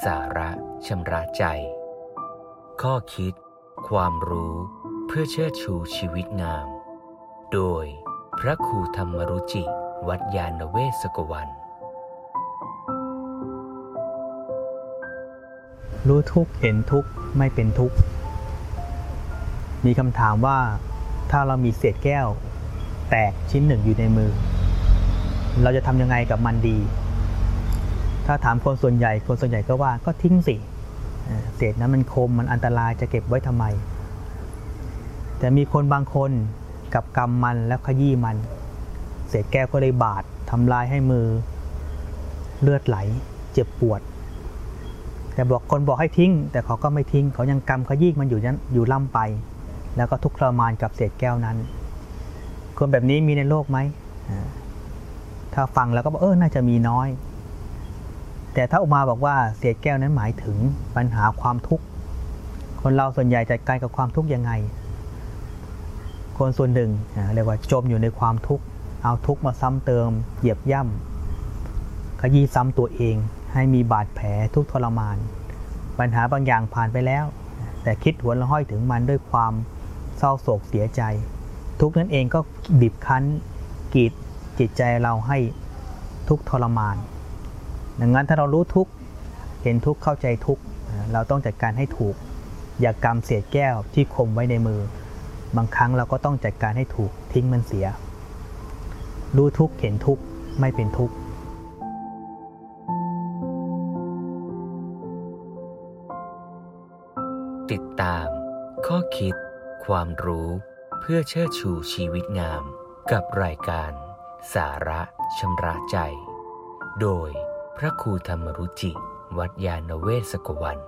สาระชำระใจ ข้อคิด ความรู้เพื่อเชิดชูชีวิตงาม โดยพระครูธรรมรุจิ วัดยาณเวศกวัน รู้ทุกเห็นทุกไม่เป็นทุกมีคำถามว่าถ้าเรามีเศษแก้ว แตกชิ้นหนึ่งอยู่ในมือ เราจะทำยังไงกับมันดี ถ้าถามคนส่วนใหญ่คนส่วนใหญ่ก็ว่าก็ทิ้งสิเศษนั้นมันคมมันอันตรายจะเก็บไว้ทำไม แต่มีคนบางคนกับกำมันแล้วขยี้มัน เศษแก้วก็เลยบาดทำลายให้มือ เลือดไหล เจ็บปวด แต่บอกคนบอกให้ทิ้ง แต่เขาก็ไม่ทิ้ง เขายังกำขยี้มันอยู่นั้นอยู่ล่ำไป แล้วก็ทุกข์ทรมานกับเศษแก้วนั้น คนแบบนี้มีในโลกไหมถ้าฟังแล้วก็บอกเออน่าจะมีน้อย แต่ถ้าออกมาบอกว่าเศษแก้วนั้นหมายถึงปัญหาความทุกข์ คนเราส่วนใหญ่จัดการกับความทุกข์ยังไง คนส่วนหนึ่งเรียกว่าจมอยู่ในความทุกข์ เอาทุกข์มาซ้ำเติม เหยียบย่ำขยี้ซ้ำตัวเอง ให้มีบาดแผลทุกข์ทรมาน ปัญหาบางอย่างผ่านไปแล้ว แต่คิดหวนละห้อยถึงมันด้วยความเศร้าโศกเสียใจ ทุกข์นั้นเองก็บีบคั้นกีดจิตใจเราให้ทุกข์ทรมาน ดังนั้นถ้าเรารู้ทุกเห็นทุกเข้าใจทุกเราต้องจัดการให้ถูก อย่ากำเศษแก้วที่คมไว้ในมือ บางครั้งเราก็ต้องจัดการให้ถูกทิ้งมันเสีย รู้ทุกเห็นทุกไม่เป็นทุกข์ติดตาม ข้อคิด ความรู้ เพื่อเชิดชูชีวิตงาม กับรายการ สาระชำระใจ โดย พระครูธรรมรุจิ วัดยาณเวศกวัน